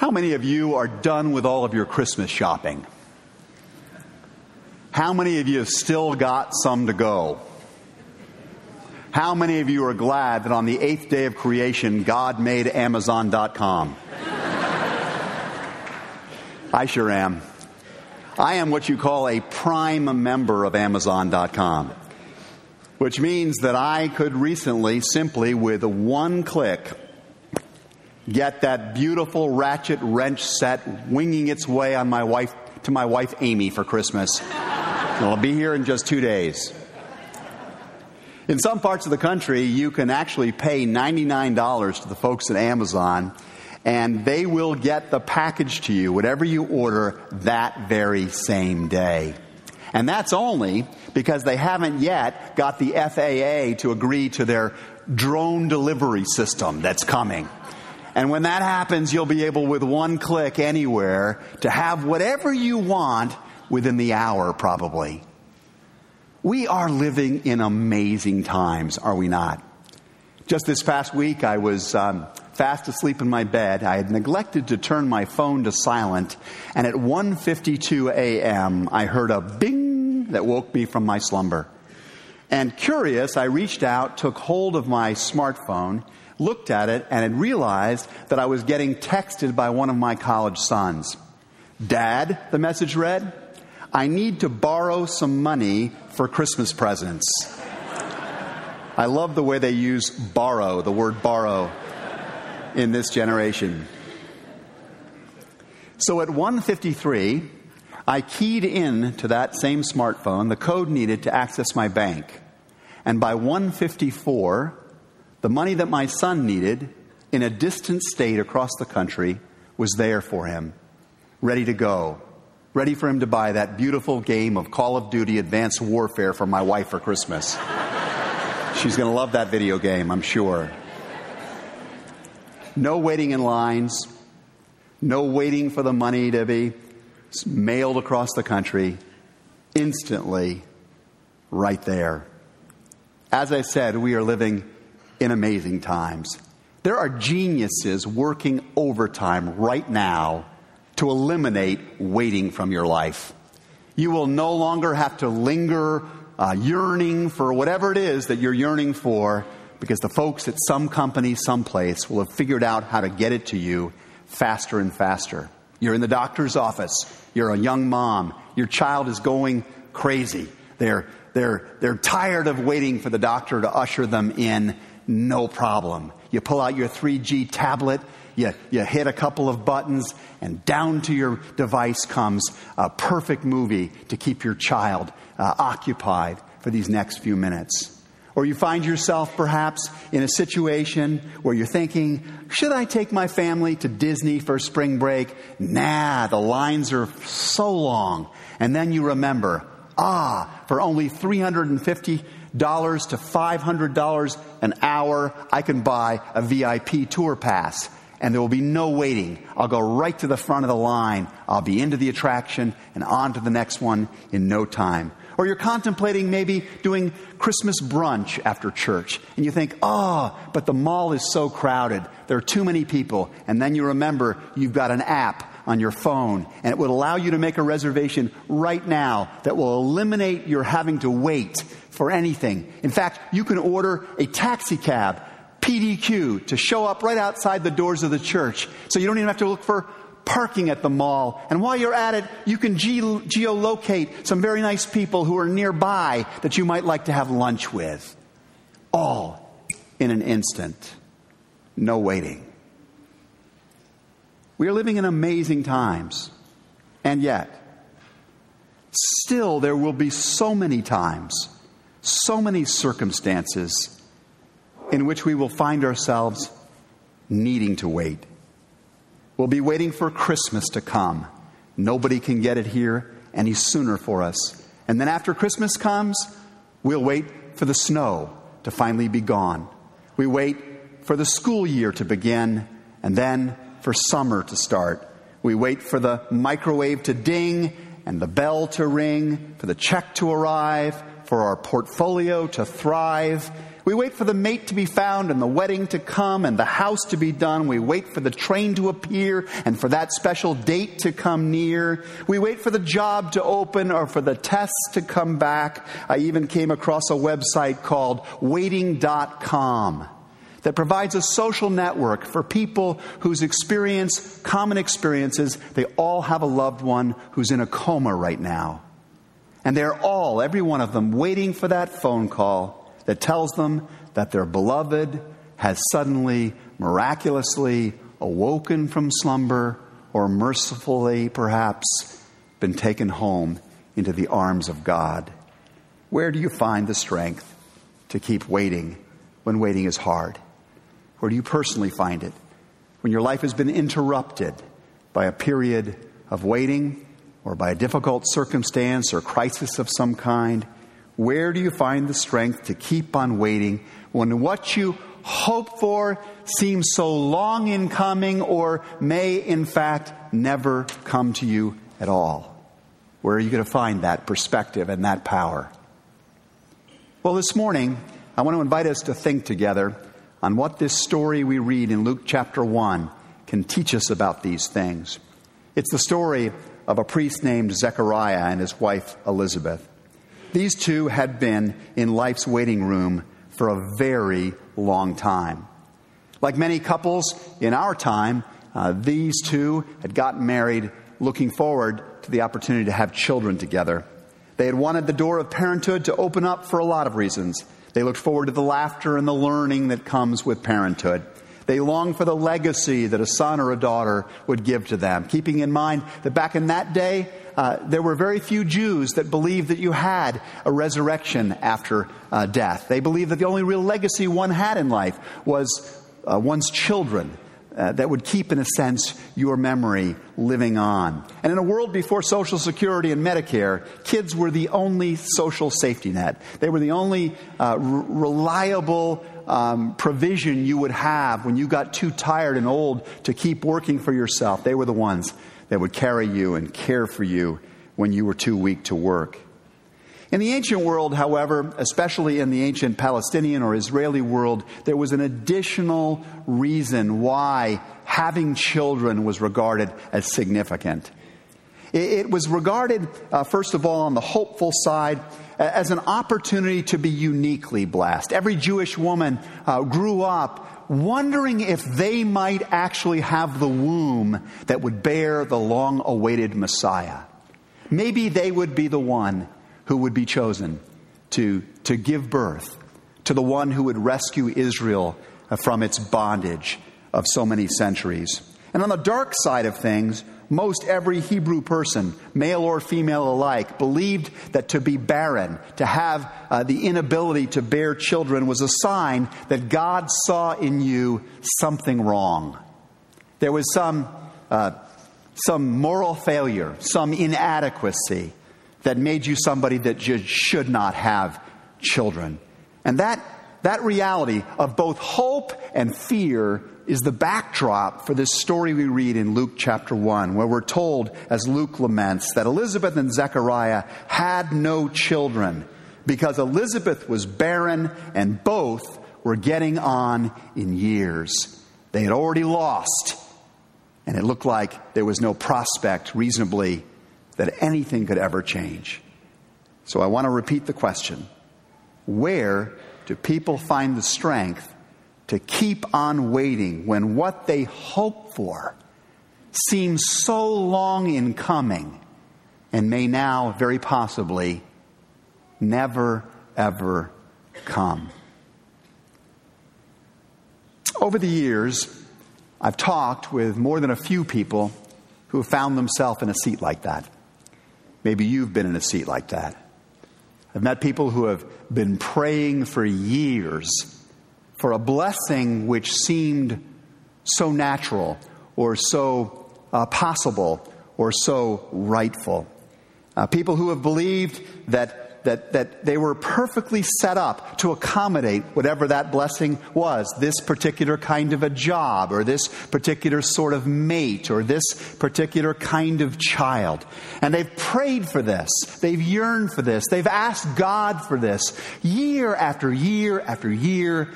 How many of you are done with all of your Christmas shopping? How many of you have still got some to go? How many of you are glad that on the eighth day of creation, God made Amazon.com? I sure am. I am what you call a prime member of Amazon.com, which means that I could recently simply with one click get that beautiful ratchet wrench set winging its way on my wife to my wife Amy for Christmas. It'll be here in just two days. In some parts of the country, you can actually pay $99 to the folks at Amazon, and they will get the package to you, whatever you order, that very same day. And that's only because they haven't yet got the FAA to agree to their drone delivery system that's coming. And when that happens, you'll be able, with one click anywhere, to have whatever you want within the hour, probably. We are living in amazing times, are we not? Just this past week, I was um, fast asleep in my bed. I had neglected to turn my phone to silent, and at 1:52 a.m., I heard a bing that woke me from my slumber. And curious, I reached out, took hold of my smartphone, looked at it, and had realized that I was getting texted by one of my college sons. Dad, the message read, I need to borrow some money for Christmas presents. I love the way they use borrow, the word borrow, in this generation. So at 153, I keyed in to that same smartphone the code needed to access my bank. And by 154, the money that my son needed in a distant state across the country was there for him, ready to go, ready for him to buy that beautiful game of Call of Duty Advanced Warfare for my wife for Christmas. She's going to love that video game, I'm sure. No waiting in lines, no waiting for the money to be mailed across the country. Instantly, right there. As I said, we are living in amazing times. There are geniuses working overtime right now to eliminate waiting from your life. You will no longer have to linger uh, yearning for whatever it is that you're yearning for because the folks at some company, someplace will have figured out how to get it to you faster and faster. You're in the doctor's office. You're a young mom. Your child is going crazy. They're, they're, they're tired of waiting for the doctor to usher them in no problem. You pull out your 3G tablet, you, you hit a couple of buttons, and down to your device comes a perfect movie to keep your child uh, occupied for these next few minutes. Or you find yourself perhaps in a situation where you're thinking, should I take my family to Disney for spring break? Nah, the lines are so long. And then you remember, ah, for only 350 dollars to $500 an hour, I can buy a VIP tour pass. And there will be no waiting. I'll go right to the front of the line. I'll be into the attraction and on to the next one in no time. Or you're contemplating maybe doing Christmas brunch after church. And you think, oh, but the mall is so crowded. There are too many people. And then you remember you've got an app on your phone and it would allow you to make a reservation right now that will eliminate your having to wait for anything. In fact, you can order a taxi cab, PDQ, to show up right outside the doors of the church. So you don't even have to look for parking at the mall. And while you're at it, you can ge- geolocate some very nice people who are nearby that you might like to have lunch with. All in an instant. No waiting. We are living in amazing times. And yet, still, there will be so many times so many circumstances in which we will find ourselves needing to wait. We'll be waiting for Christmas to come. Nobody can get it here any sooner for us. And then after Christmas comes, we'll wait for the snow to finally be gone. We wait for the school year to begin and then for summer to start. We wait for the microwave to ding and the bell to ring, for the check to arrive, for our portfolio to thrive. We wait for the mate to be found and the wedding to come and the house to be done. We wait for the train to appear and for that special date to come near. We wait for the job to open or for the tests to come back. I even came across a website called waiting.com that provides a social network for people whose experience, common experiences, they all have a loved one who's in a coma right now. And they're all, every one of them, waiting for that phone call that tells them that their beloved has suddenly, miraculously awoken from slumber or mercifully, perhaps, been taken home into the arms of God. Where do you find the strength to keep waiting when waiting is hard? Where do you personally find it? When your life has been interrupted by a period of waiting or by a difficult circumstance or crisis of some kind, where do you find the strength to keep on waiting when what you hope for seems so long in coming or may in fact never come to you at all? Where are you going to find that perspective and that power? Well, this morning, I want to invite us to think together on what this story we read in Luke chapter 1 can teach us about these things. It's the story of a priest named Zechariah and his wife Elizabeth. These two had been in life's waiting room for a very long time. Like many couples in our time, uh, these two had gotten married looking forward to the opportunity to have children together. They had wanted the door of parenthood to open up for a lot of reasons. They looked forward to the laughter and the learning that comes with parenthood. They longed for the legacy that a son or a daughter would give to them, keeping in mind that back in that day, uh, there were very few Jews that believed that you had a resurrection after uh, death. They believed that the only real legacy one had in life was uh, one's children. Uh, that would keep, in a sense, your memory living on. And in a world before Social Security and Medicare, kids were the only social safety net. They were the only uh, r- reliable um, provision you would have when you got too tired and old to keep working for yourself. They were the ones that would carry you and care for you when you were too weak to work. In the ancient world, however, especially in the ancient Palestinian or Israeli world, there was an additional reason why having children was regarded as significant. It was regarded, uh, first of all, on the hopeful side, as an opportunity to be uniquely blessed. Every Jewish woman uh, grew up wondering if they might actually have the womb that would bear the long awaited Messiah. Maybe they would be the one who would be chosen to, to give birth to the one who would rescue Israel from its bondage of so many centuries. And on the dark side of things, most every Hebrew person, male or female alike, believed that to be barren, to have uh, the inability to bear children, was a sign that God saw in you something wrong. There was some, uh, some moral failure, some inadequacy that made you somebody that just should not have children. And that, that reality of both hope and fear is the backdrop for this story we read in Luke chapter 1, where we're told, as Luke laments, that Elizabeth and Zechariah had no children because Elizabeth was barren and both were getting on in years. They had already lost, and it looked like there was no prospect reasonably that anything could ever change. So I want to repeat the question Where do people find the strength to keep on waiting when what they hope for seems so long in coming and may now very possibly never, ever come. Over the years, I've talked with more than a few people who have found themselves in a seat like that. Maybe you've been in a seat like that. I've met people who have been praying for years for a blessing which seemed so natural or so uh, possible or so rightful. Uh, people who have believed that that, that they were perfectly set up to accommodate whatever that blessing was this particular kind of a job, or this particular sort of mate, or this particular kind of child. And they've prayed for this, they've yearned for this, they've asked God for this year after year after year,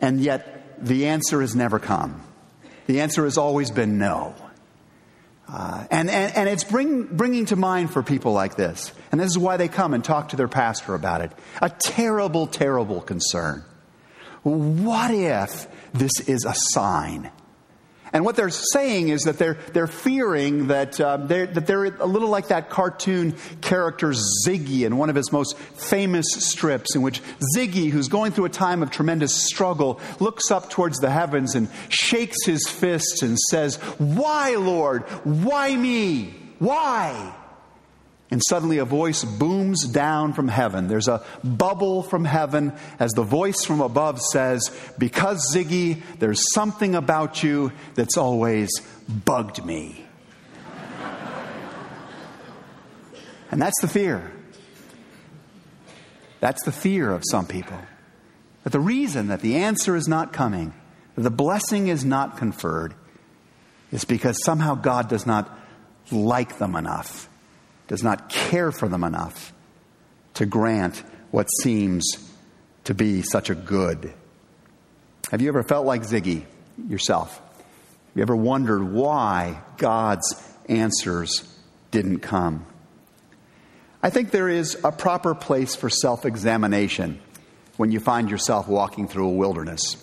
and yet the answer has never come. The answer has always been no. Uh, and, and, and it's bring, bringing to mind for people like this. And this is why they come and talk to their pastor about it. A terrible, terrible concern. What if this is a sign? And what they're saying is that they're, they're fearing that, uh, they're, that they're a little like that cartoon character Ziggy in one of his most famous strips, in which Ziggy, who's going through a time of tremendous struggle, looks up towards the heavens and shakes his fists and says, Why, Lord? Why me? Why? And suddenly a voice booms down from heaven. There's a bubble from heaven as the voice from above says, Because, Ziggy, there's something about you that's always bugged me. and that's the fear. That's the fear of some people. That the reason that the answer is not coming, that the blessing is not conferred, is because somehow God does not like them enough does not care for them enough to grant what seems to be such a good. Have you ever felt like Ziggy yourself? Have you ever wondered why God's answers didn't come? I think there is a proper place for self examination when you find yourself walking through a wilderness.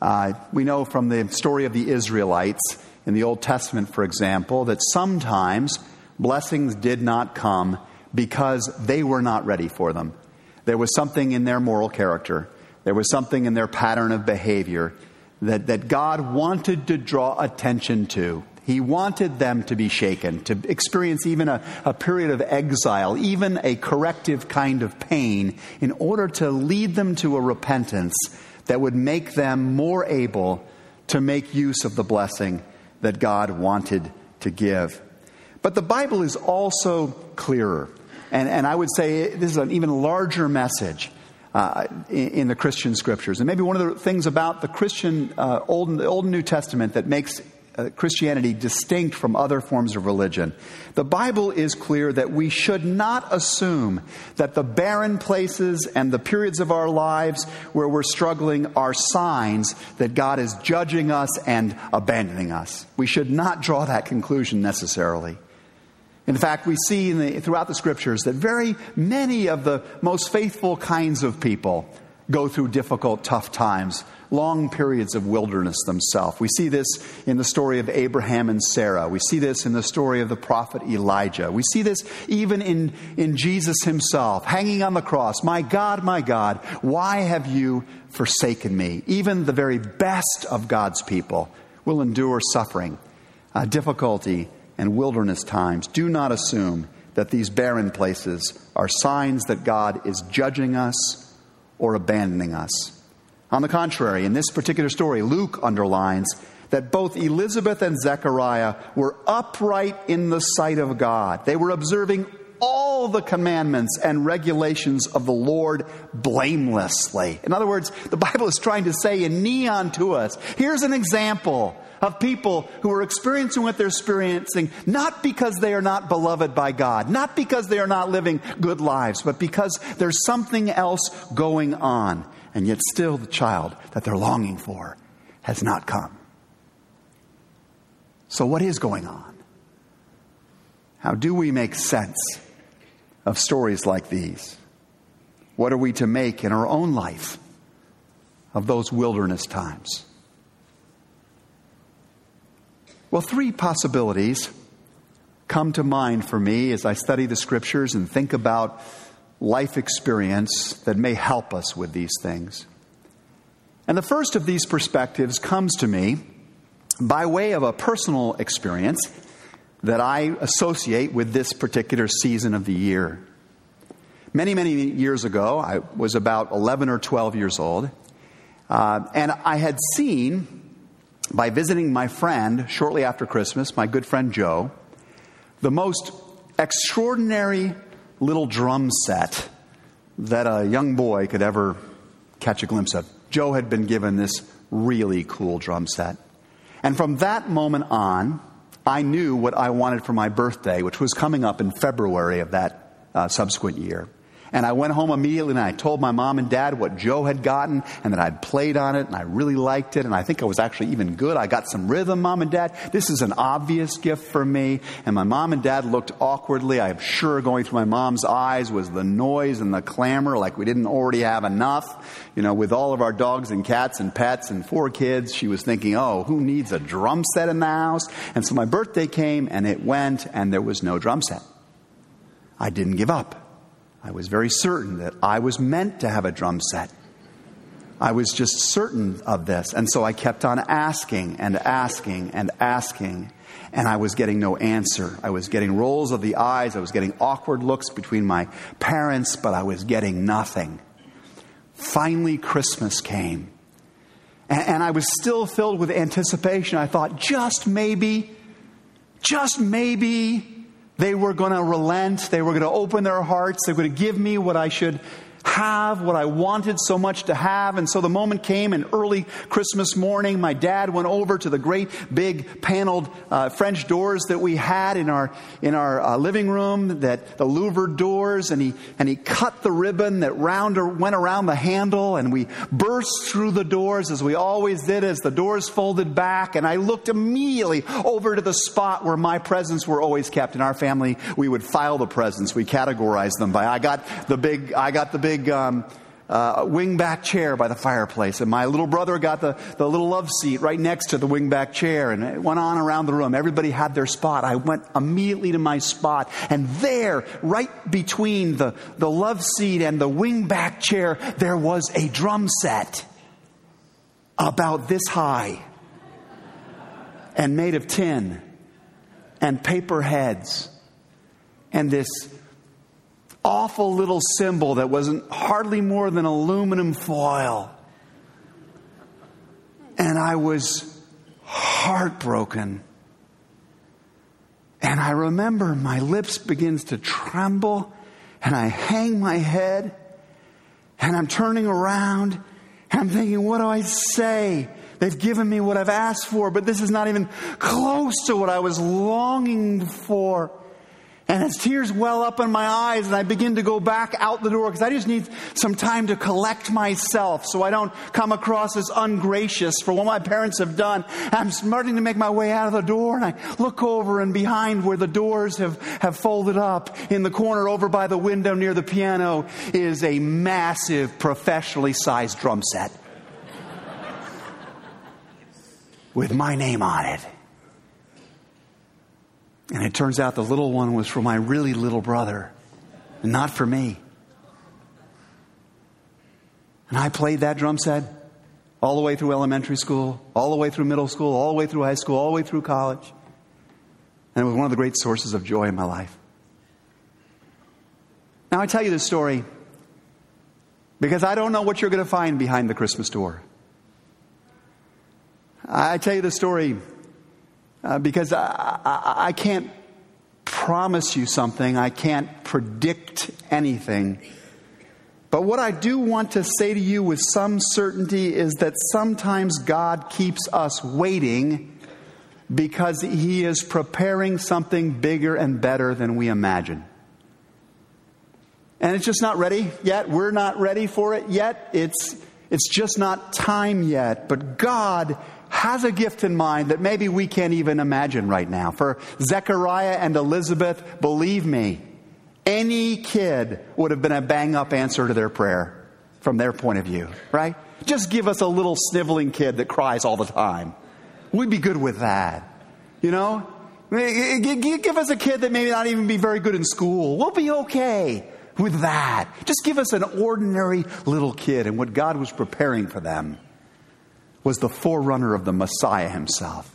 Uh, we know from the story of the Israelites in the Old Testament, for example, that sometimes blessings did not come because they were not ready for them. There was something in their moral character, there was something in their pattern of behavior that, that God wanted to draw attention to. He wanted them to be shaken, to experience even a, a period of exile, even a corrective kind of pain, in order to lead them to a repentance that would make them more able to make use of the blessing that God wanted to give. But the Bible is also clearer. And, and I would say this is an even larger message uh, in, in, the Christian scriptures. And maybe one of the things about the Christian uh, Old, the Old and New Testament that makes uh, Christianity distinct from other forms of religion. The Bible is clear that we should not assume that the barren places and the periods of our lives where we're struggling are signs that God is judging us and abandoning us. We should not draw that conclusion necessarily. In fact, we see the, throughout the scriptures that very many of the most faithful kinds of people go through difficult, tough times, long periods of wilderness themselves. We see this in the story of Abraham and Sarah. We see this in the story of the prophet Elijah. We see this even in, in Jesus himself, hanging on the cross. My God, my God, why have you forsaken me? Even the very best of God's people will endure suffering, uh, difficulty, and wilderness times, do not assume that these barren places are signs that God is judging us or abandoning us. On the contrary, in this particular story, Luke underlines that both Elizabeth and Zechariah were upright in the sight of God. They were observing all the commandments and regulations of the Lord blamelessly. In other words, the Bible is trying to say in neon to us here's an example of people who are experiencing what they're experiencing, not because they are not beloved by God, not because they are not living good lives, but because there's something else going on. And yet, still, the child that they're longing for has not come. So, what is going on? How do we make sense of stories like these? What are we to make in our own life of those wilderness times? Well, three possibilities come to mind for me as I study the scriptures and think about life experience that may help us with these things. And the first of these perspectives comes to me by way of a personal experience that I associate with this particular season of the year. Many, many years ago, I was about 11 or 12 years old, uh, and I had seen by visiting my friend shortly after Christmas, my good friend Joe, the most extraordinary little drum set that a young boy could ever catch a glimpse of. Joe had been given this really cool drum set. And from that moment on, I knew what I wanted for my birthday, which was coming up in February of that uh, subsequent year. And I went home immediately and I told my mom and dad what Joe had gotten and that I'd played on it and I really liked it and I think I was actually even good. I got some rhythm, mom and dad. This is an obvious gift for me. And my mom and dad looked awkwardly. I'm sure going through my mom's eyes was the noise and the clamor like we didn't already have enough. You know, with all of our dogs and cats and pets and four kids, she was thinking, oh, who needs a drum set in the house? And so my birthday came and it went and there was no drum set. I didn't give up. I was very certain that I was meant to have a drum set. I was just certain of this. And so I kept on asking and asking and asking. And I was getting no answer. I was getting rolls of the eyes. I was getting awkward looks between my parents, but I was getting nothing. Finally, Christmas came. And, I was still filled with anticipation. I thought, just maybe, just maybe, they were going to relent. They were going to open their hearts. They were going to give me what I should have what I wanted so much to have. And so the moment came, and early Christmas morning, my dad went over to the great big paneled uh, French doors that we had in our in our uh, living room, that the louvered doors, and he and he cut the ribbon that round went around the handle, and we burst through the doors as we always did as the doors folded back. And I looked immediately over to the spot where my presents were always kept. In our family, we would file the presents. We categorized them by I got the big I got the big big um, uh, wingback chair by the fireplace. And my little brother got the, the little love seat right next to the wingback chair. And it went on around the room. Everybody had their spot. I went immediately to my spot. And there, right between the, the love seat and the wingback chair, there was a drum set about this high and made of tin and paper heads and this awful little cymbal that wasn't hardly more than aluminum foil. And I was heartbroken. And I remember my lips begins to tremble and I hang my head and I'm turning around and I'm thinking, what do I say? They've given me what I've asked for, but this is not even close to what I was longing for. And as tears well up in my eyes and I begin to go back out the door because I just need some time to collect myself so I don't come across as ungracious for what my parents have done. I'm starting to make my way out of the door and I look over and behind where the doors have, have folded up in the corner over by the window near the piano is a massive professionally sized drum set with my name on it. And it turns out the little one was for my really little brother, and not for me. And I played that drum set all the way through elementary school, all the way through middle school, all the way through high school, all the way through college. And it was one of the great sources of joy in my life. Now, I tell you this story because I don't know what you're going to find behind the Christmas door. I tell you the story uh, because I, I, I can't promise you something, I can't predict anything. But what I do want to say to you with some certainty is that sometimes God keeps us waiting because He is preparing something bigger and better than we imagine. And it's just not ready yet. We're not ready for it yet. It's, it's just not time yet. But God has a gift in mind that maybe we can't even imagine right now. For Zechariah and Elizabeth, believe me, any kid would have been a bang up answer to their prayer from their point of view, right? Just give us a little sniveling kid that cries all the time. We'd be good with that. You know? Give us a kid that maybe not even be very good in school. We'll be okay with that. Just give us an ordinary little kid and what God was preparing for them was the forerunner of the Messiah himself.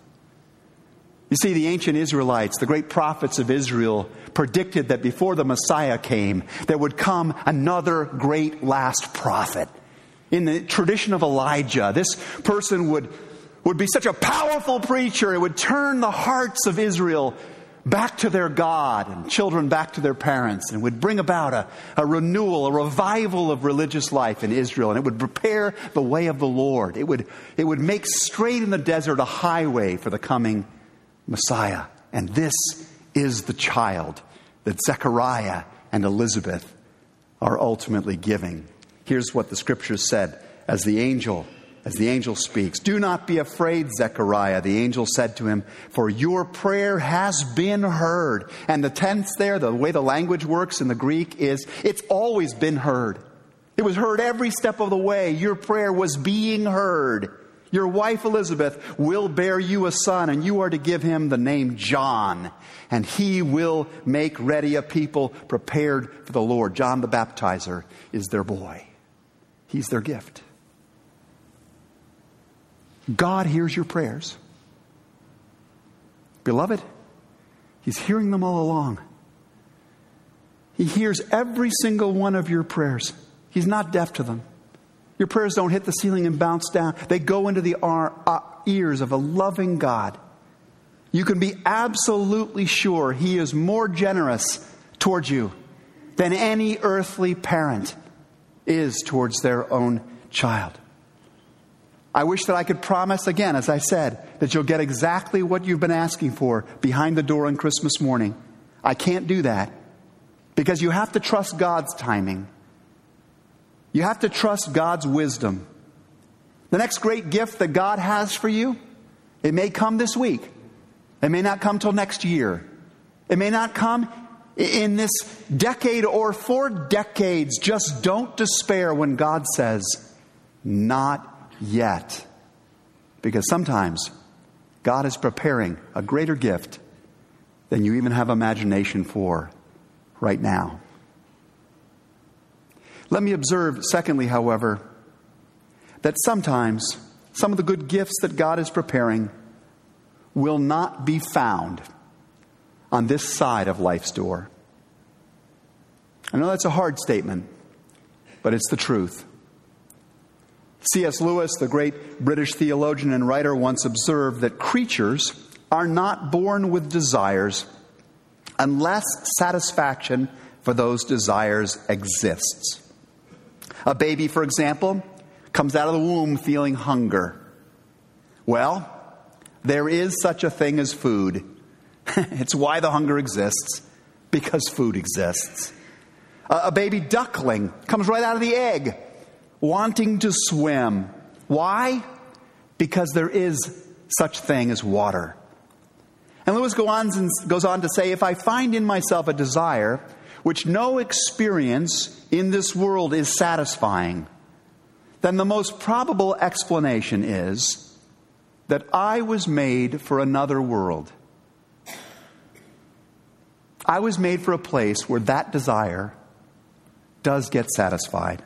You see, the ancient Israelites, the great prophets of Israel, predicted that before the Messiah came, there would come another great last prophet. In the tradition of Elijah, this person would, would be such a powerful preacher, it would turn the hearts of Israel back to their God and children back to their parents and would bring about a, a renewal, a revival of religious life in Israel. And it would prepare the way of the Lord. It would, it would make straight in the desert a highway for the coming Messiah. And this is the child that Zechariah and Elizabeth are ultimately giving. Here's what the scriptures said as the angel as the angel speaks. Do not be afraid, Zechariah. The angel said to him, For your prayer has been heard. And the tense there, the way the language works in the Greek is, it's always been heard. It was heard every step of the way. Your prayer was being heard. Your wife Elizabeth will bear you a son, and you are to give him the name John. And he will make ready a people prepared for the Lord. John the baptizer is their boy, he's their gift. God hears your prayers. Beloved, He's hearing them all along. He hears every single one of your prayers. He's not deaf to them. Your prayers don't hit the ceiling and bounce down, they go into the uh, ears of a loving God. You can be absolutely sure He is more generous towards you than any earthly parent is towards their own child. I wish that I could promise again, as I said, that you'll get exactly what you've been asking for behind the door on Christmas morning. I can't do that because you have to trust God's timing. You have to trust God's wisdom. The next great gift that God has for you, it may come this week. It may not come till next year. It may not come in this decade or for decades. Just don't despair when God says, not yet. Because sometimes God is preparing a greater gift than you even have imagination for right now. Let me observe, secondly, however, that sometimes some of the good gifts that God is preparing will not be found on this side of life's door. I know that's a hard statement, but it's the truth. C.S. Lewis, the great British theologian and writer, once observed that creatures are not born with desires unless satisfaction for those desires exists. A baby, for example, comes out of the womb feeling hunger. Well, there is such a thing as food. it's why the hunger exists, because food exists. A baby duckling comes right out of the egg wanting to swim. Why? Because there is such thing as water. And Lewis goes on, goes on to say if I find in myself a desire which no experience in this world is satisfying, then the most probable explanation is that I was made for another world. I was made for a place where that desire does get satisfied.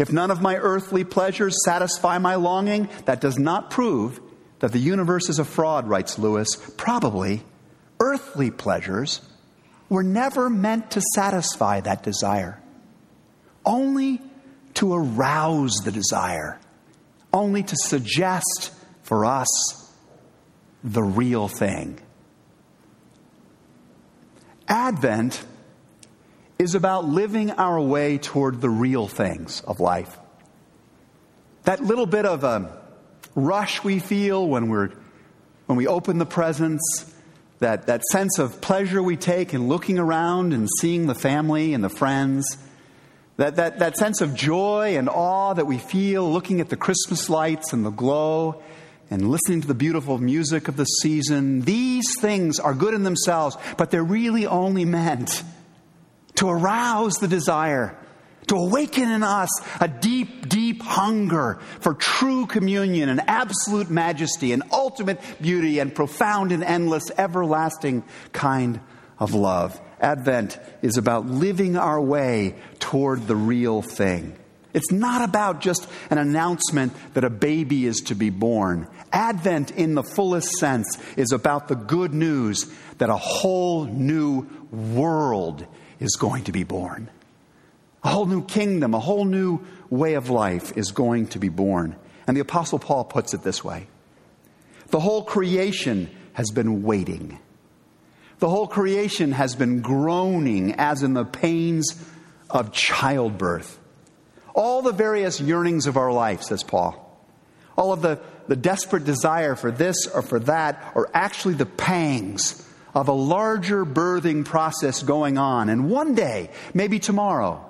If none of my earthly pleasures satisfy my longing, that does not prove that the universe is a fraud, writes Lewis. Probably earthly pleasures were never meant to satisfy that desire, only to arouse the desire, only to suggest for us the real thing. Advent is about living our way toward the real things of life. That little bit of a rush we feel when we're when we open the presents, that, that sense of pleasure we take in looking around and seeing the family and the friends, that, that, that sense of joy and awe that we feel looking at the Christmas lights and the glow and listening to the beautiful music of the season, these things are good in themselves, but they're really only meant to arouse the desire, to awaken in us a deep, deep hunger for true communion and absolute majesty and ultimate beauty and profound and endless, everlasting kind of love. Advent is about living our way toward the real thing. It's not about just an announcement that a baby is to be born. Advent, in the fullest sense, is about the good news that a whole new world is going to be born. A whole new kingdom, a whole new way of life is going to be born. And the Apostle Paul puts it this way The whole creation has been waiting, The whole creation has been groaning as in the pains of childbirth. All the various yearnings of our life, says Paul, all of the, the desperate desire for this or for that are actually the pangs of a larger birthing process going on. And one day, maybe tomorrow,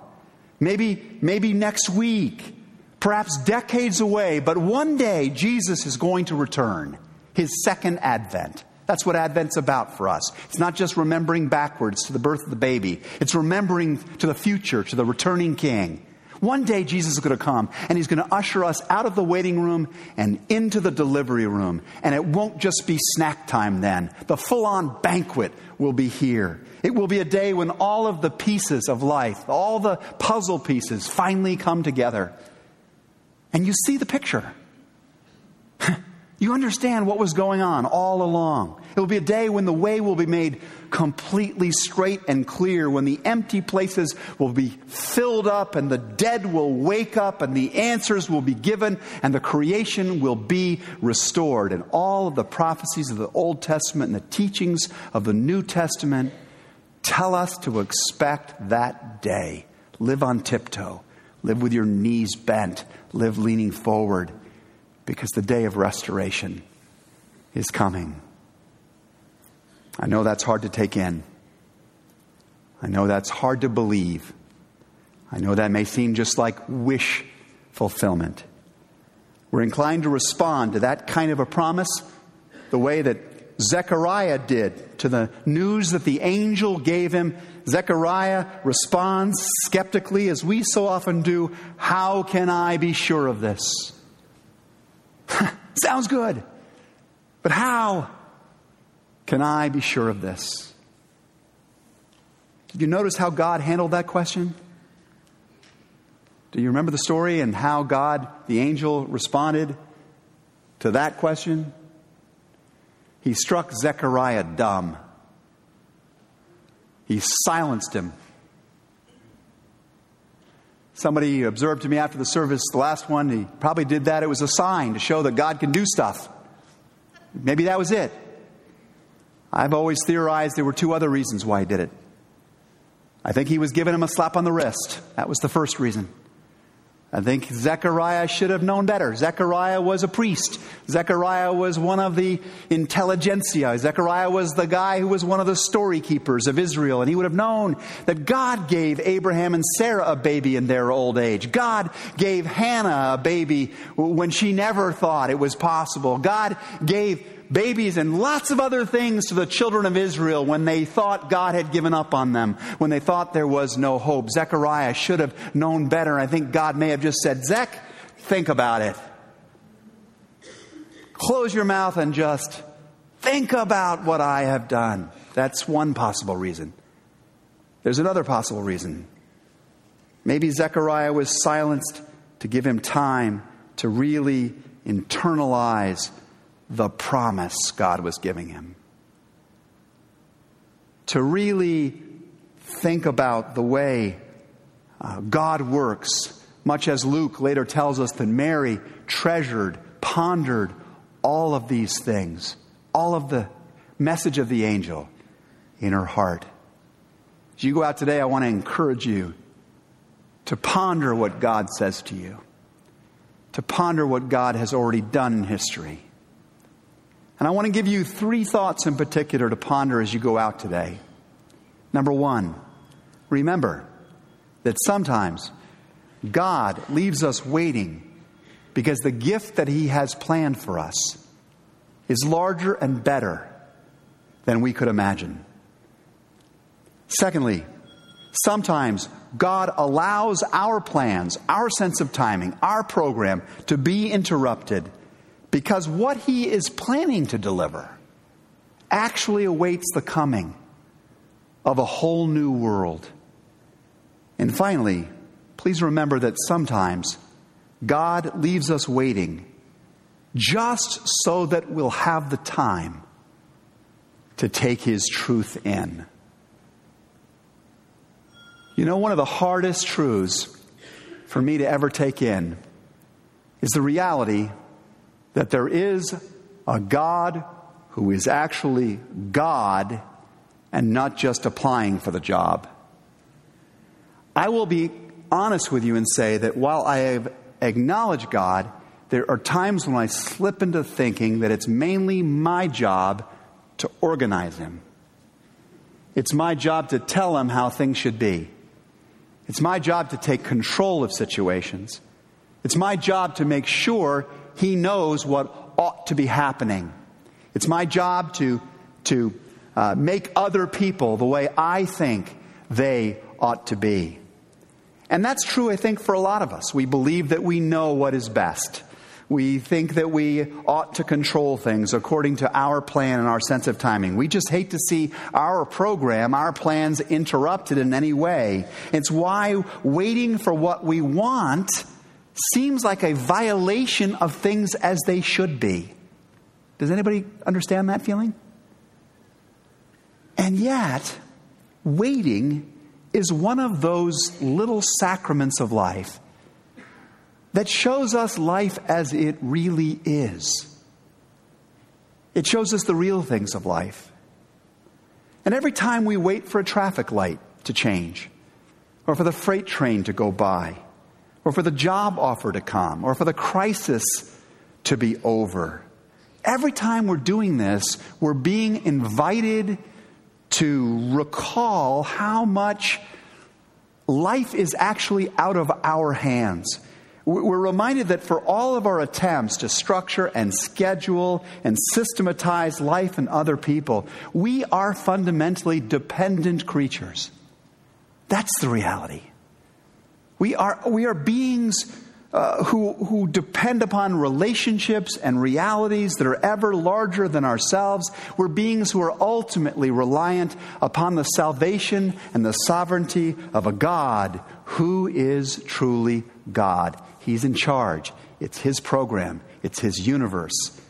maybe, maybe next week, perhaps decades away, but one day Jesus is going to return, his second advent. That's what Advent's about for us. It's not just remembering backwards to the birth of the baby, it's remembering to the future, to the returning king. One day Jesus is going to come and he's going to usher us out of the waiting room and into the delivery room. And it won't just be snack time then. The full on banquet will be here. It will be a day when all of the pieces of life, all the puzzle pieces finally come together. And you see the picture. You understand what was going on all along. It will be a day when the way will be made completely straight and clear, when the empty places will be filled up and the dead will wake up and the answers will be given and the creation will be restored. And all of the prophecies of the Old Testament and the teachings of the New Testament tell us to expect that day. Live on tiptoe, live with your knees bent, live leaning forward because the day of restoration is coming. I know that's hard to take in. I know that's hard to believe. I know that may seem just like wish fulfillment. We're inclined to respond to that kind of a promise the way that Zechariah did to the news that the angel gave him. Zechariah responds skeptically, as we so often do How can I be sure of this? Sounds good. But how can I be sure of this? Did you notice how God handled that question? Do you remember the story and how God, the angel, responded to that question? He struck Zechariah dumb. He silenced him. Somebody observed to me after the service, the last one, he probably did that. It was a sign to show that God can do stuff. Maybe that was it. I've always theorized there were two other reasons why he did it. I think he was giving him a slap on the wrist. That was the first reason. I think Zechariah should have known better. Zechariah was a priest. Zechariah was one of the intelligentsia. Zechariah was the guy who was one of the story keepers of Israel. And he would have known that God gave Abraham and Sarah a baby in their old age. God gave Hannah a baby when she never thought it was possible. God gave babies and lots of other things to the children of Israel when they thought God had given up on them, when they thought there was no hope. Zechariah should have known better. I think God may have just said, Zech, think about it. Close your mouth and just think about what I have done. That's one possible reason. There's another possible reason. Maybe Zechariah was silenced to give him time to really internalize the promise God was giving him. To really think about the way uh, God works, much as Luke later tells us that Mary treasured, pondered all of these things, all of the message of the angel in her heart. As you go out today, I want to encourage you to ponder what God says to you, to ponder what God has already done in history and I want to give you three thoughts in particular to ponder as you go out today. Number one, remember that sometimes God leaves us waiting because the gift that He has planned for us is larger and better than we could imagine. Secondly, sometimes God allows our plans, our sense of timing, our program to be interrupted because what he is planning to deliver actually awaits the coming of a whole new world. And finally, please remember that sometimes God leaves us waiting just so that we'll have the time to take his truth in. You know, one of the hardest truths for me to ever take in is the reality that there is a God who is actually God and not just applying for the job. I will be honest with you and say that while I have acknowledged God, there are times when I slip into thinking that it's mainly my job to organize Him. It's my job to tell Him how things should be. It's my job to take control of situations. It's my job to make sure He knows what ought to be happening. It's my job to, to uh, make other people the way I think they ought to be. And that's true, I think, for a lot of us. We believe that we know what is best. We think that we ought to control things according to our plan and our sense of timing. We just hate to see our program, our plans interrupted in any way. It's why waiting for what we want seems like a violation of things as they should be. Does anybody understand that feeling? And yet, waiting is one of those little sacraments of life that shows us life as it really is. It shows us the real things of life. And every time we wait for a traffic light to change, or for the freight train to go by, or for the job offer to come, or for the crisis to be over, every time we're doing this, we're being invited to recall how much life is actually out of our hands. We're reminded that for all of our attempts to structure and schedule and systematize life and other people, we are fundamentally dependent creatures. That's the reality. We are, we are beings uh, who, who depend upon relationships and realities that are ever larger than ourselves. We're beings who are ultimately reliant upon the salvation and the sovereignty of a God who is truly God. He's in charge. It's His program, it's His universe,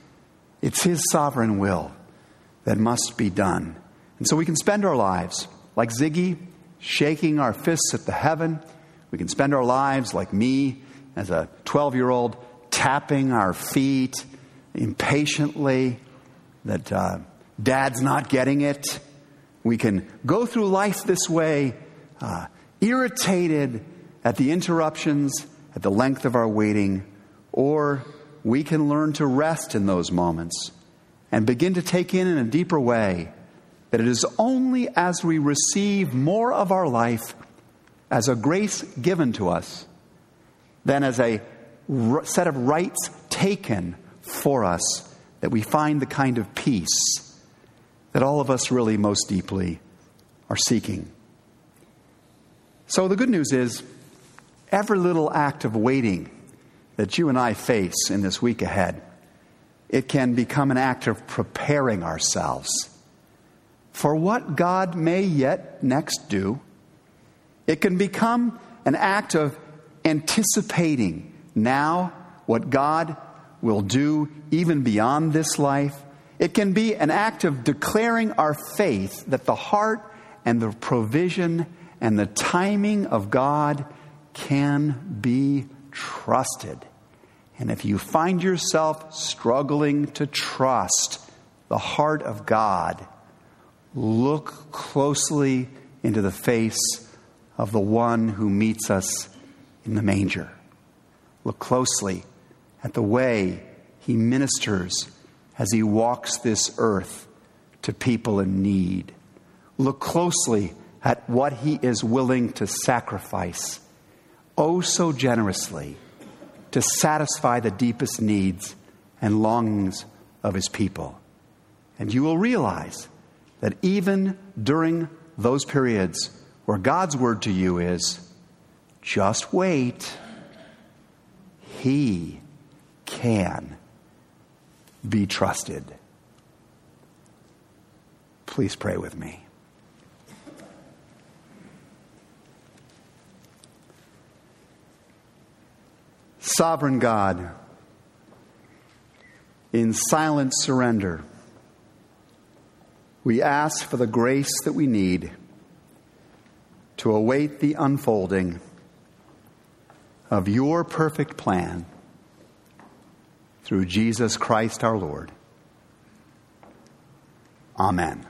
it's His sovereign will that must be done. And so we can spend our lives like Ziggy, shaking our fists at the heaven. We can spend our lives like me as a 12 year old, tapping our feet impatiently that uh, dad's not getting it. We can go through life this way, uh, irritated at the interruptions, at the length of our waiting, or we can learn to rest in those moments and begin to take in in a deeper way that it is only as we receive more of our life as a grace given to us than as a set of rights taken for us that we find the kind of peace that all of us really most deeply are seeking. So the good news is every little act of waiting that you and I face in this week ahead, it can become an act of preparing ourselves for what God may yet next do. It can become an act of anticipating now what God will do even beyond this life. It can be an act of declaring our faith that the heart and the provision and the timing of God can be trusted. And if you find yourself struggling to trust the heart of God, look closely into the face of the one who meets us in the manger. Look closely at the way he ministers as he walks this earth to people in need. Look closely at what he is willing to sacrifice, oh so generously, to satisfy the deepest needs and longings of his people. And you will realize that even during those periods where God's word to you is, just wait. He can be trusted. Please pray with me. Sovereign God, in silent surrender, we ask for the grace that we need to await the unfolding of your perfect plan through Jesus Christ our Lord. Amen.